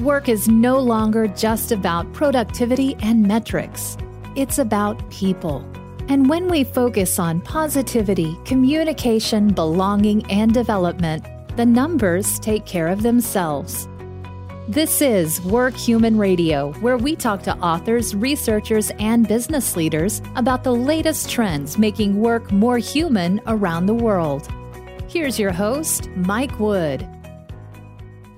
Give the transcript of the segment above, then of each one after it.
Work is no longer just about productivity and metrics, it's about people. And when we focus on positivity, communication, belonging, and development, the numbers take care of themselves. This is Work Human Radio, where we talk to authors, researchers, and business leaders about the latest trends making work more human around the world. Here's your host, Mike Wood.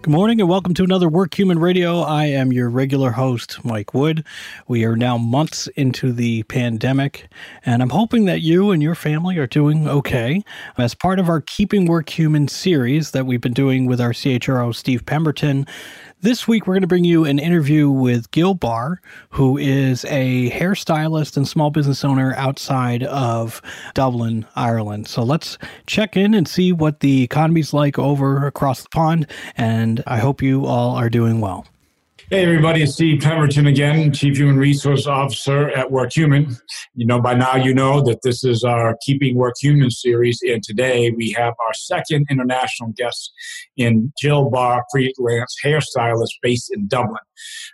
Good morning and welcome to another Work Human Radio. I am your regular host, Mike Wood. We are now months into the pandemic, and I'm hoping that you and your family are doing okay. As part of our Keeping Work Human series that we've been doing with our CHRO, Steve Pemberton, this week, we're going to bring you an interview with Jill Barr, who is a hairstylist and small business owner outside of Dublin, Ireland. So let's check in and see what the economy's like over across the pond. And I hope you all are doing well. Hey, everybody, it's Steve Pemberton again, Chief Human Resource Officer at WorkHuman. You know, by now you know that this is our Keeping Work Human series, and today we have our second international guest in Jill Barr, freelance hairstylist based in Dublin.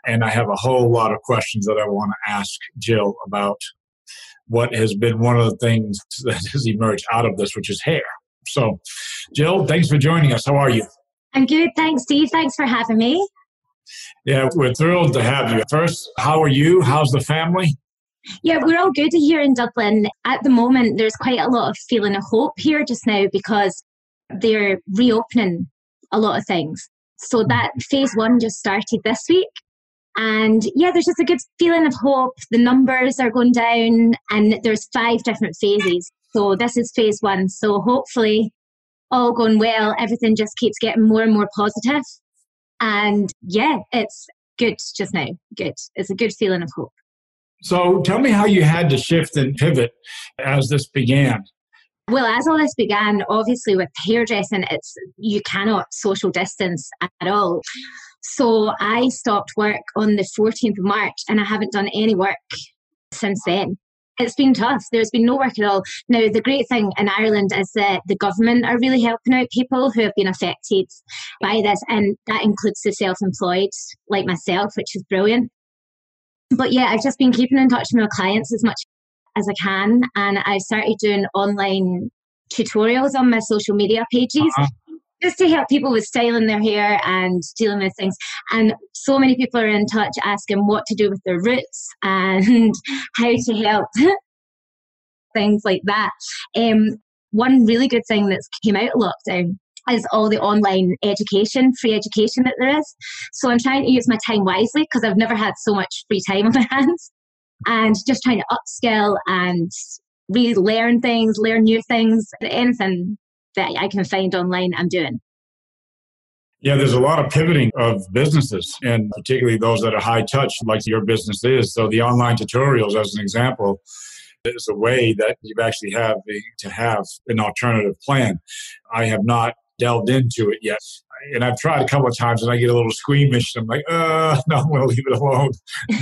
And I have a whole lot of questions that I want to ask Jill about what has been one of the things that has emerged out of this, which is hair. So, Jill, thanks for joining us. How are you? I'm good. Thanks, Steve. Thanks for having me. Yeah, we're thrilled to have you. First, how are you? How's the family? Yeah, we're all good here in Dublin. At the moment, there's quite a lot of feeling of hope here just now because they're reopening a lot of things. So that mm-hmm. phase one just started this week. And yeah, there's just a good feeling of hope. The numbers are going down, and there's five different phases. So this is phase one. So hopefully, all going well, everything just keeps getting more and more positive. And yeah, it's good just now. Good. It's a good feeling of hope. So tell me how you had to shift and pivot as this began. Well, as all this began, obviously with hairdressing, it's you cannot social distance at all. So I stopped work on the 14th of March and I haven't done any work since then it's been tough. There's been no work at all. Now, the great thing in Ireland is that the government are really helping out people who have been affected by this, and that includes the self employed, like myself, which is brilliant. But yeah, I've just been keeping in touch with my clients as much as I can, and I've started doing online tutorials on my social media pages. Uh-huh just to help people with styling their hair and dealing with things. And so many people are in touch asking what to do with their roots and how to help things like that. Um, one really good thing that's came out of lockdown is all the online education, free education that there is. So I'm trying to use my time wisely because I've never had so much free time on my hands and just trying to upskill and relearn things, learn new things, anything that I can find online, I'm doing. Yeah, there's a lot of pivoting of businesses, and particularly those that are high touch, like your business is. So the online tutorials, as an example, is a way that you actually have a, to have an alternative plan. I have not delved into it yet. And I've tried a couple of times and I get a little squeamish. I'm like, uh, no, I'm going to leave it alone.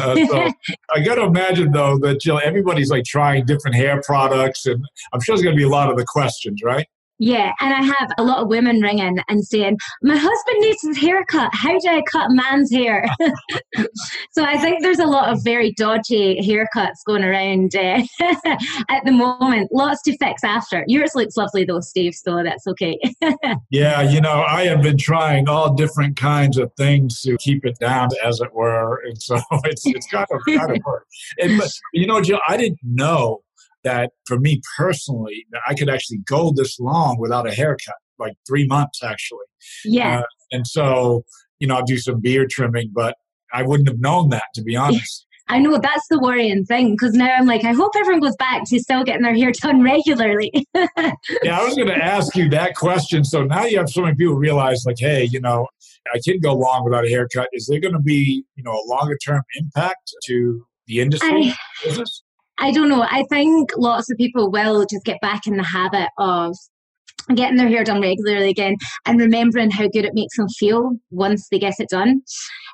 Uh, so I got to imagine, though, that you know, everybody's like trying different hair products. And I'm sure there's going to be a lot of the questions, right? Yeah, and I have a lot of women ringing and saying, "My husband needs his haircut. How do I cut man's hair?" so I think there's a lot of very dodgy haircuts going around uh, at the moment. Lots to fix after. Yours looks lovely though, Steve. So that's okay. yeah, you know, I have been trying all different kinds of things to keep it down, as it were, and so it's it's kind of kind of work. And but you know, Jill, I didn't know that for me personally, I could actually go this long without a haircut, like three months actually. Yeah. Uh, and so, you know, I'll do some beard trimming, but I wouldn't have known that to be honest. I know that's the worrying thing because now I'm like, I hope everyone goes back to still getting their hair done regularly. yeah, I was going to ask you that question. So now you have so many people realize, like, hey, you know, I can go long without a haircut. Is there going to be, you know, a longer term impact to the industry? I, I don't know. I think lots of people will just get back in the habit of getting their hair done regularly again and remembering how good it makes them feel once they get it done.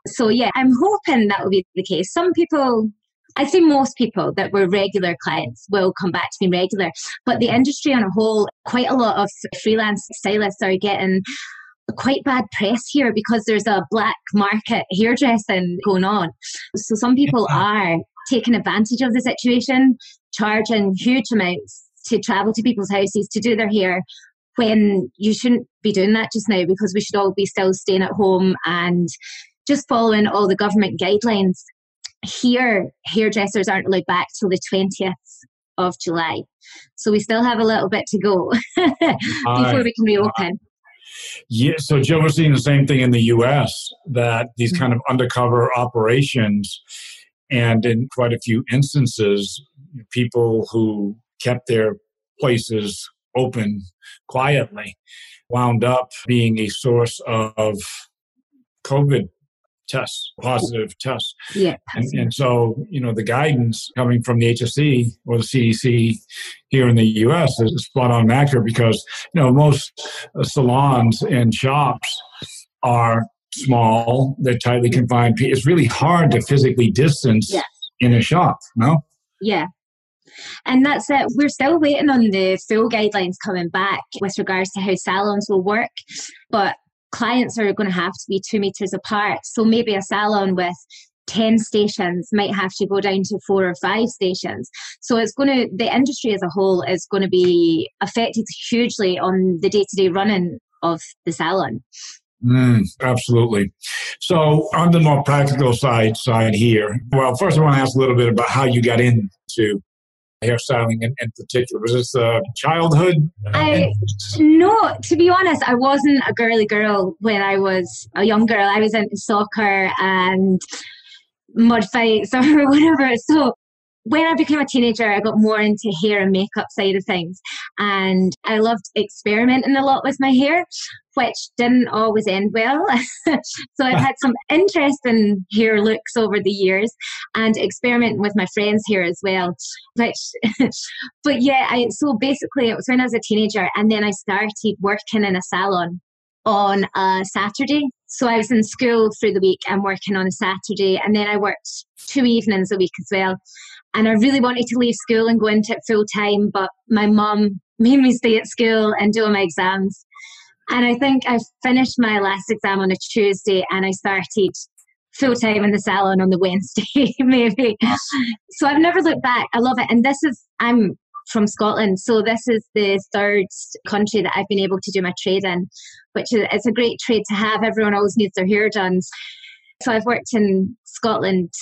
So, yeah, I'm hoping that will be the case. Some people, I'd say most people that were regular clients will come back to me regular, but the industry on a whole, quite a lot of freelance stylists are getting quite bad press here because there's a black market hairdressing going on. So some people are taking advantage of the situation, charging huge amounts to travel to people's houses to do their hair when you shouldn't be doing that just now because we should all be still staying at home and just following all the government guidelines. Here, hairdressers aren't allowed back till the 20th of July. So we still have a little bit to go before we can reopen. Yeah, so Joe, we're seeing the same thing in the U.S. that these mm-hmm. kind of undercover operations, and in quite a few instances, people who kept their places open quietly wound up being a source of COVID tests, positive tests. Yeah. And, and, so, you know, the guidance coming from the HSE or the CDC here in the US is spot on accurate because, you know, most salons and shops are small, they're tightly confined. It's really hard to physically distance yes. in a shop, no? Yeah. And that's it. We're still waiting on the full guidelines coming back with regards to how salons will work. But clients are going to have to be two meters apart. So maybe a salon with 10 stations might have to go down to four or five stations. So it's going to, the industry as a whole is going to be affected hugely on the day to day running of the salon. Mm, absolutely. So on the more practical side side here, well, first I want to ask a little bit about how you got into hairstyling in, in particular? Was this a childhood? I no, to be honest, I wasn't a girly girl when I was a young girl. I was into soccer and mud fights or whatever. So when I became a teenager, I got more into hair and makeup side of things. And I loved experimenting a lot with my hair, which didn't always end well. so I've had some interesting hair looks over the years and experimenting with my friends' hair as well. Which, but yeah, I, so basically it was when I was a teenager and then I started working in a salon on a Saturday. So I was in school through the week and working on a Saturday, and then I worked two evenings a week as well. And I really wanted to leave school and go into it full time, but my mum made me stay at school and do all my exams. And I think I finished my last exam on a Tuesday and I started full time in the salon on the Wednesday, maybe. So I've never looked back. I love it. And this is, I'm from Scotland. So this is the third country that I've been able to do my trade in, which is it's a great trade to have. Everyone always needs their hair done. So I've worked in Scotland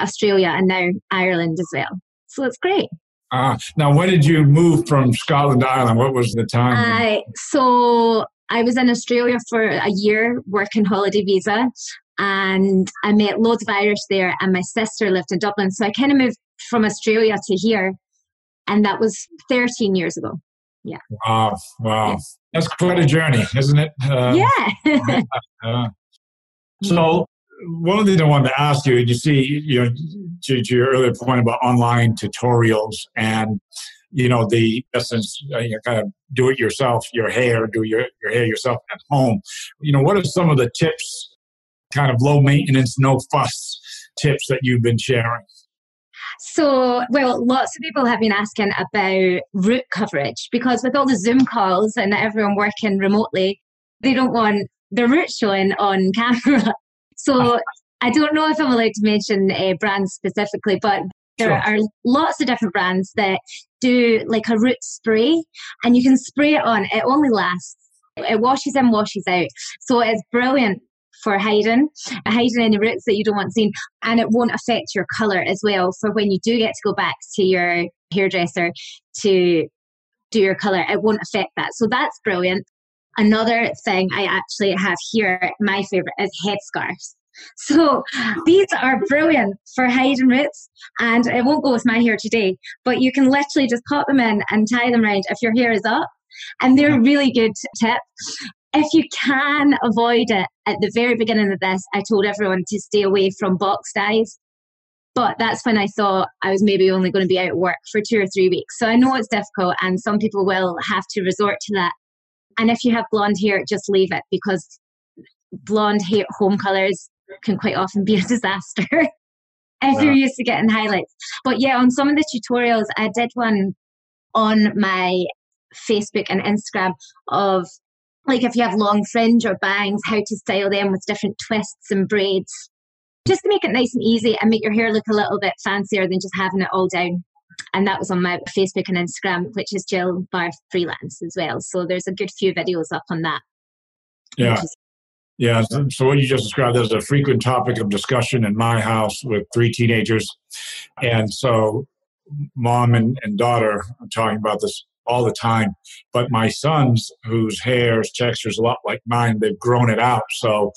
Australia and now Ireland as well. So it's great. Ah, now when did you move from Scotland to Ireland? What was the time? Uh, so I was in Australia for a year working holiday visa and I met loads of Irish there and my sister lived in Dublin. So I kind of moved from Australia to here and that was 13 years ago. Yeah. Wow. Wow. That's quite a journey, isn't it? Uh, yeah. uh, so one of the things I wanted to ask you, and you see, you know, to, to, your earlier point about online tutorials and, you know, the essence, uh, you know, kind of do it yourself, your hair, do your, your hair yourself at home. You know, what are some of the tips, kind of low maintenance, no fuss tips that you've been sharing? So, well, lots of people have been asking about root coverage because with all the Zoom calls and everyone working remotely, they don't want their roots showing on camera. So I don't know if I'm allowed to mention uh, brands specifically, but there sure. are lots of different brands that do like a root spray and you can spray it on. It only lasts. It washes in, washes out. So it's brilliant for hiding, hiding any roots that you don't want seen, and it won't affect your color as well. For when you do get to go back to your hairdresser to do your color, it won't affect that. So that's brilliant. Another thing I actually have here, my favorite, is headscarves. So these are brilliant for hiding roots, and it won't go with my hair today, but you can literally just pop them in and tie them around if your hair is up. And they're a really good tip. If you can avoid it at the very beginning of this, I told everyone to stay away from box dyes. But that's when I thought I was maybe only going to be out of work for two or three weeks. So I know it's difficult, and some people will have to resort to that. And if you have blonde hair, just leave it because blonde hair home colors can quite often be a disaster if you're used to getting highlights. But yeah, on some of the tutorials, I did one on my Facebook and Instagram of like if you have long fringe or bangs, how to style them with different twists and braids, just to make it nice and easy and make your hair look a little bit fancier than just having it all down. And that was on my Facebook and Instagram, which is Jill Barr Freelance as well. So there's a good few videos up on that. Yeah. Yeah, so what you just described is a frequent topic of discussion in my house with three teenagers. And so mom and, and daughter are talking about this all the time. But my sons, whose hair's texture is a lot like mine, they've grown it out. So,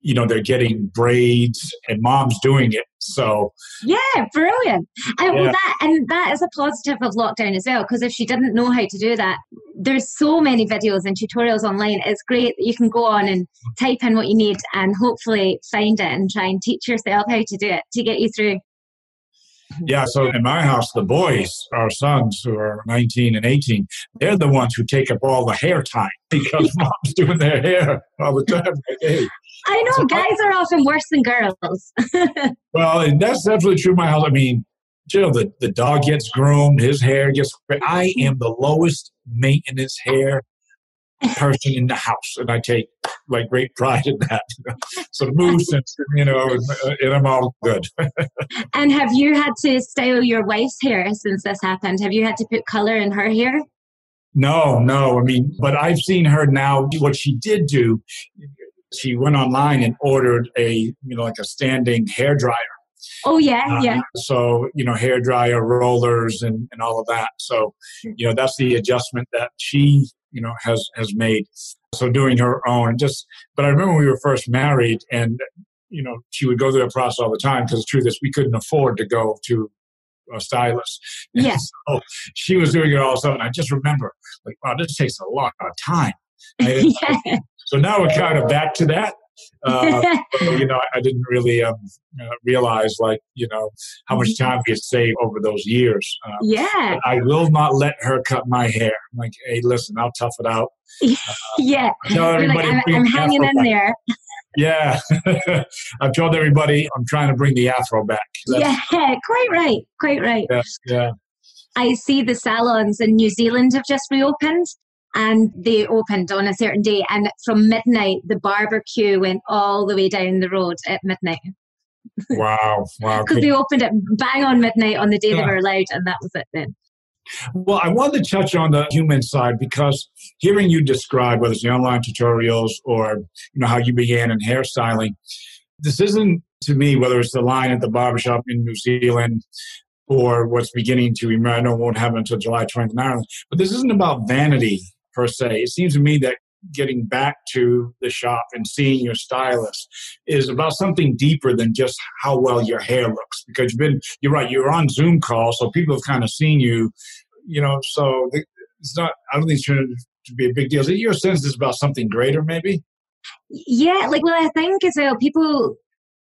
you know, they're getting braids and mom's doing it. So Yeah, brilliant. And yeah. well that and that is a positive of lockdown as well, because if she didn't know how to do that, there's so many videos and tutorials online. It's great that you can go on and type in what you need and hopefully find it and try and teach yourself how to do it to get you through. Yeah, so in my house, the boys, our sons who are 19 and 18, they're the ones who take up all the hair time because mom's doing their hair all the time. Hey. I know, so guys I, are often worse than girls. well, and that's definitely true in my house. I mean, Jill, the, the dog gets groomed, his hair gets. I am the lowest maintenance hair person in the house, and I take like great pride in that. so moose and you know, and I'm all good. and have you had to style your wife's hair since this happened? Have you had to put color in her hair? No, no. I mean, but I've seen her now. What she did do, she went online and ordered a you know like a standing hair dryer. Oh yeah, uh, yeah. So you know, hair dryer, rollers, and and all of that. So you know, that's the adjustment that she you know has has made so doing her own just but i remember when we were first married and you know she would go through that process all the time because the truth is we couldn't afford to go to a stylist. Yes so she was doing it all of a sudden i just remember like wow this takes a lot of time. Yeah. so now we're kind of back to that uh, you know, I didn't really um, uh, realize, like, you know, how much mm-hmm. time we had saved over those years. Um, yeah. I will not let her cut my hair. I'm like, hey, listen, I'll tough it out. Uh, yeah. Tell everybody like, I'm, I'm hanging in back. there. Yeah. I've told everybody I'm trying to bring the afro back. That's, yeah, quite right. Quite right. Yeah. yeah. I see the salons in New Zealand have just reopened and they opened on a certain day and from midnight the barbecue went all the way down the road at midnight wow wow because they opened it bang on midnight on the day yeah. they were allowed and that was it then well, I wanted to touch on the human side because hearing you describe whether it's the online tutorials or you know how you began in hairstyling, this isn't to me whether it's the line at the barbershop in New Zealand or what's beginning to emerge. I know it won't happen until July 20th in Ireland, but this isn't about vanity per se. It seems to me that getting back to the shop and seeing your stylist is about something deeper than just how well your hair looks because you've been you're right you're on zoom call so people have kind of seen you you know so it's not i don't think it's going to be a big deal is it your sense is about something greater maybe yeah like well i think as well people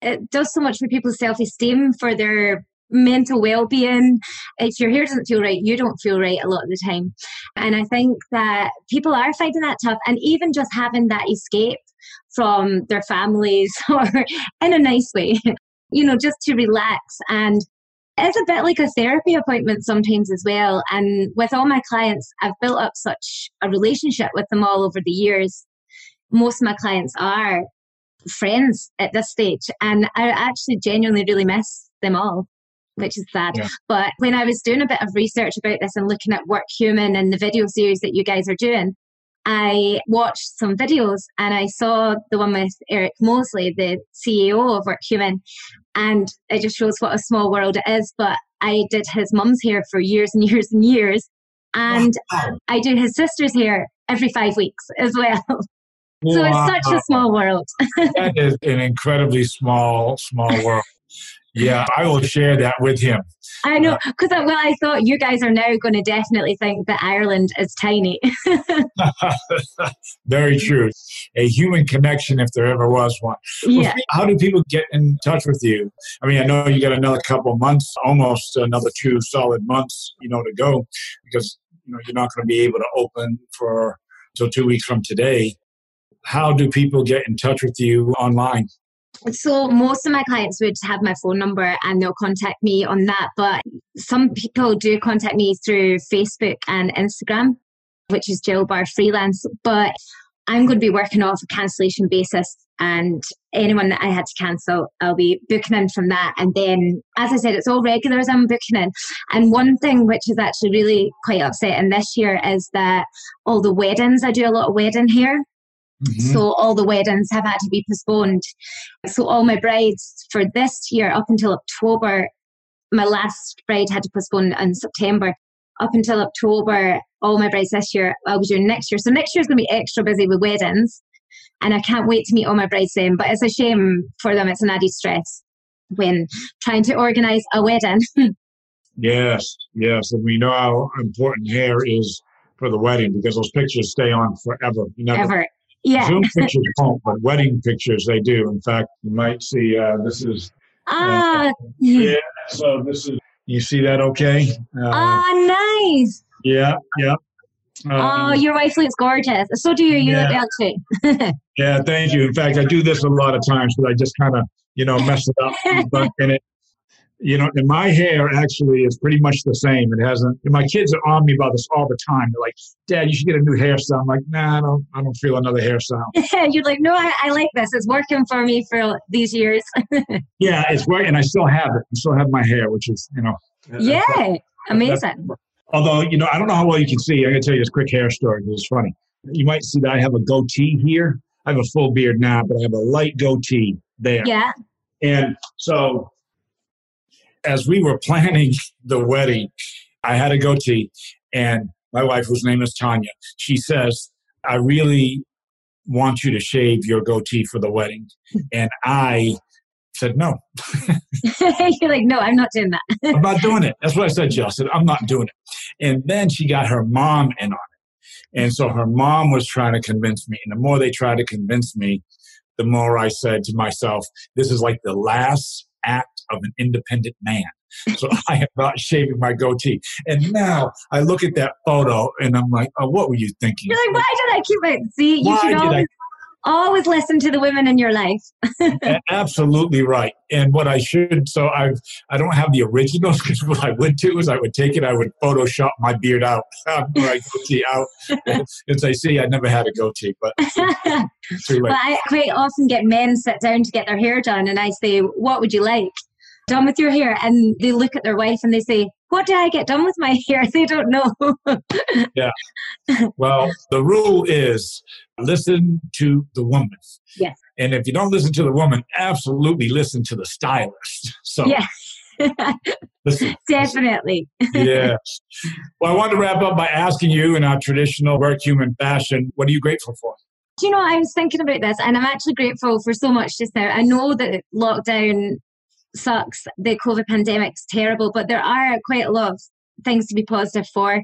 it does so much for people's self-esteem for their mental well-being. If your hair doesn't feel right you don't feel right a lot of the time. And i think that people are finding that tough and even just having that escape from their families or in a nice way you know just to relax. And it's a bit like a therapy appointment sometimes as well. And with all my clients i've built up such a relationship with them all over the years. Most of my clients are friends at this stage and i actually genuinely really miss them all which is sad. Yeah. But when I was doing a bit of research about this and looking at Workhuman and the video series that you guys are doing, I watched some videos and I saw the one with Eric Mosley, the CEO of Workhuman, and it just shows what a small world it is. But I did his mum's hair for years and years and years, and wow. I do his sister's hair every five weeks as well. so wow. it's such a small world. that is an incredibly small, small world. Yeah, I will share that with him. I know, because uh, well, I thought you guys are now going to definitely think that Ireland is tiny. Very true. A human connection, if there ever was one. Yeah. how do people get in touch with you? I mean, I know you got another couple months, almost another two solid months, you know, to go, because you know you're not going to be able to open for until two weeks from today. How do people get in touch with you online? So most of my clients would have my phone number and they'll contact me on that. But some people do contact me through Facebook and Instagram, which is Jill Barr Freelance. But I'm going to be working off a cancellation basis, and anyone that I had to cancel, I'll be booking in from that. And then, as I said, it's all regulars I'm booking in. And one thing which is actually really quite upsetting this year is that all the weddings, I do a lot of wedding here. Mm-hmm. So all the weddings have had to be postponed. So all my brides for this year up until October, my last bride had to postpone in September. Up until October, all my brides this year, I'll be doing next year. So next year is going to be extra busy with weddings. And I can't wait to meet all my brides then. But it's a shame for them. It's an added stress when trying to organise a wedding. yes, yes. And we know how important hair is for the wedding because those pictures stay on forever. You know, Ever. Yeah. Zoom pictures won't, but wedding pictures they do. In fact, you might see uh, this is. Ah. Uh, yeah. So this is. You see that? Okay. Uh, ah, nice. Yeah, yeah. Um, oh, your wife looks gorgeous. So do you. You yeah. look actually. yeah, thank you. In fact, I do this a lot of times, but I just kind of, you know, mess it up. and it, you know, and my hair actually is pretty much the same. It hasn't. my kids are on me about this all the time. They're like, "Dad, you should get a new hairstyle." I'm like, "Nah, I don't. I don't feel another hairstyle." You're like, "No, I, I, like this. It's working for me for these years." yeah, it's working, and I still have it. I still have my hair, which is, you know. Yeah, amazing. Although, you know, I don't know how well you can see. I'm going to tell you this quick hair story because it's funny. You might see that I have a goatee here. I have a full beard now, but I have a light goatee there. Yeah. And so, as we were planning the wedding, I had a goatee, and my wife, whose name is Tanya, she says, I really want you to shave your goatee for the wedding. And I said, no. You're like, no, I'm not doing that. I'm not doing it. That's what I said, Jill. I said, I'm not doing it. And then she got her mom in on it. And so her mom was trying to convince me. And the more they tried to convince me, the more I said to myself, this is like the last act of an independent man. So I am not shaving my goatee. And now I look at that photo and I'm like, oh, what were you thinking? You're like, why did I keep it? See, you why should always always listen to the women in your life. Absolutely right. And what I should, so I've, I don't have the originals because what I would do is I would take it, I would Photoshop my beard out, my goatee out, and say, see, I never had a goatee, but late. I quite often get men sit down to get their hair done, and I say, what would you like? Done with your hair, and they look at their wife and they say, what did I get done with my hair? They don't know. yeah. Well, the rule is listen to the woman. Yes. And if you don't listen to the woman, absolutely listen to the stylist. So yeah. listen, Definitely. yes. Well, I want to wrap up by asking you in our traditional work human fashion, what are you grateful for? Do you know, I was thinking about this and I'm actually grateful for so much just now. I know that lockdown sucks, the COVID pandemic's terrible, but there are quite a lot of things to be positive for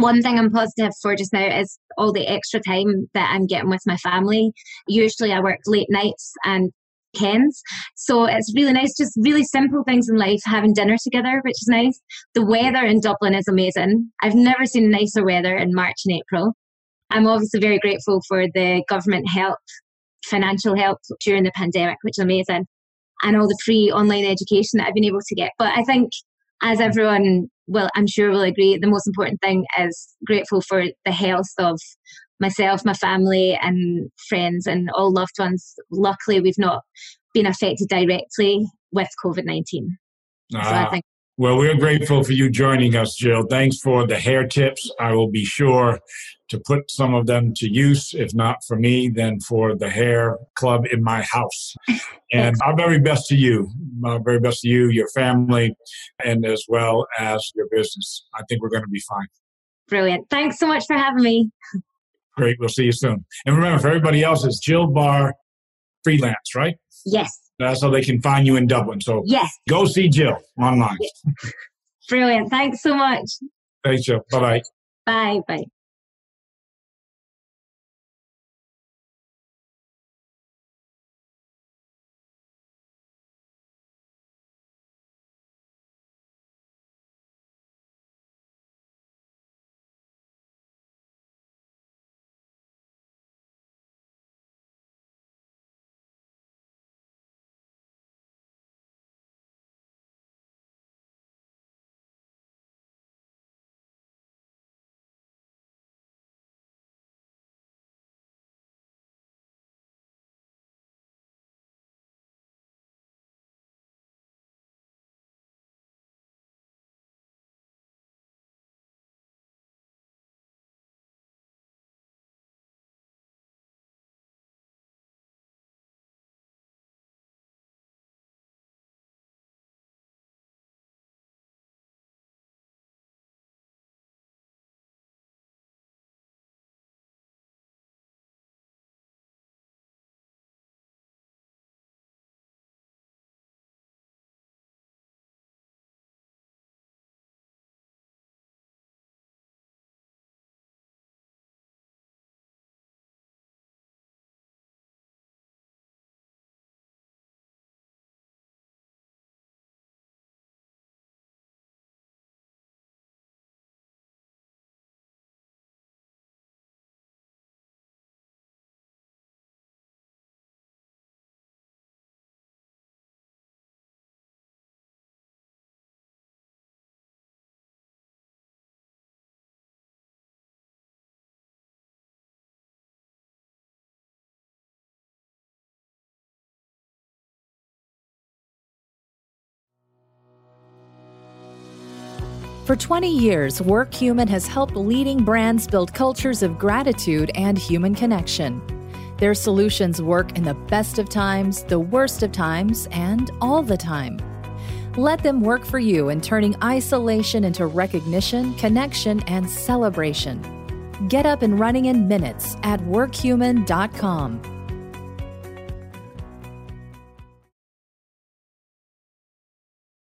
one thing I'm positive for just now is all the extra time that I'm getting with my family. Usually I work late nights and weekends. So it's really nice, just really simple things in life, having dinner together, which is nice. The weather in Dublin is amazing. I've never seen nicer weather in March and April. I'm obviously very grateful for the government help, financial help during the pandemic, which is amazing, and all the free online education that I've been able to get. But I think as everyone will, I'm sure will agree, the most important thing is grateful for the health of myself, my family, and friends, and all loved ones. Luckily, we've not been affected directly with COVID 19. So I ah. think well, we're grateful for you joining us, Jill. Thanks for the hair tips. I will be sure to put some of them to use, if not for me, then for the hair club in my house. And our very best to you, my very best to you, your family, and as well as your business. I think we're going to be fine. Brilliant. Thanks so much for having me. Great. We'll see you soon. And remember, for everybody else, it's Jill Barr Freelance, right? Yes. Uh, That's how they can find you in Dublin. So yes. go see Jill online. Brilliant. Thanks so much. Thanks, Jill. Bye-bye. Bye. Bye. For 20 years, WorkHuman has helped leading brands build cultures of gratitude and human connection. Their solutions work in the best of times, the worst of times, and all the time. Let them work for you in turning isolation into recognition, connection, and celebration. Get up and running in minutes at workhuman.com.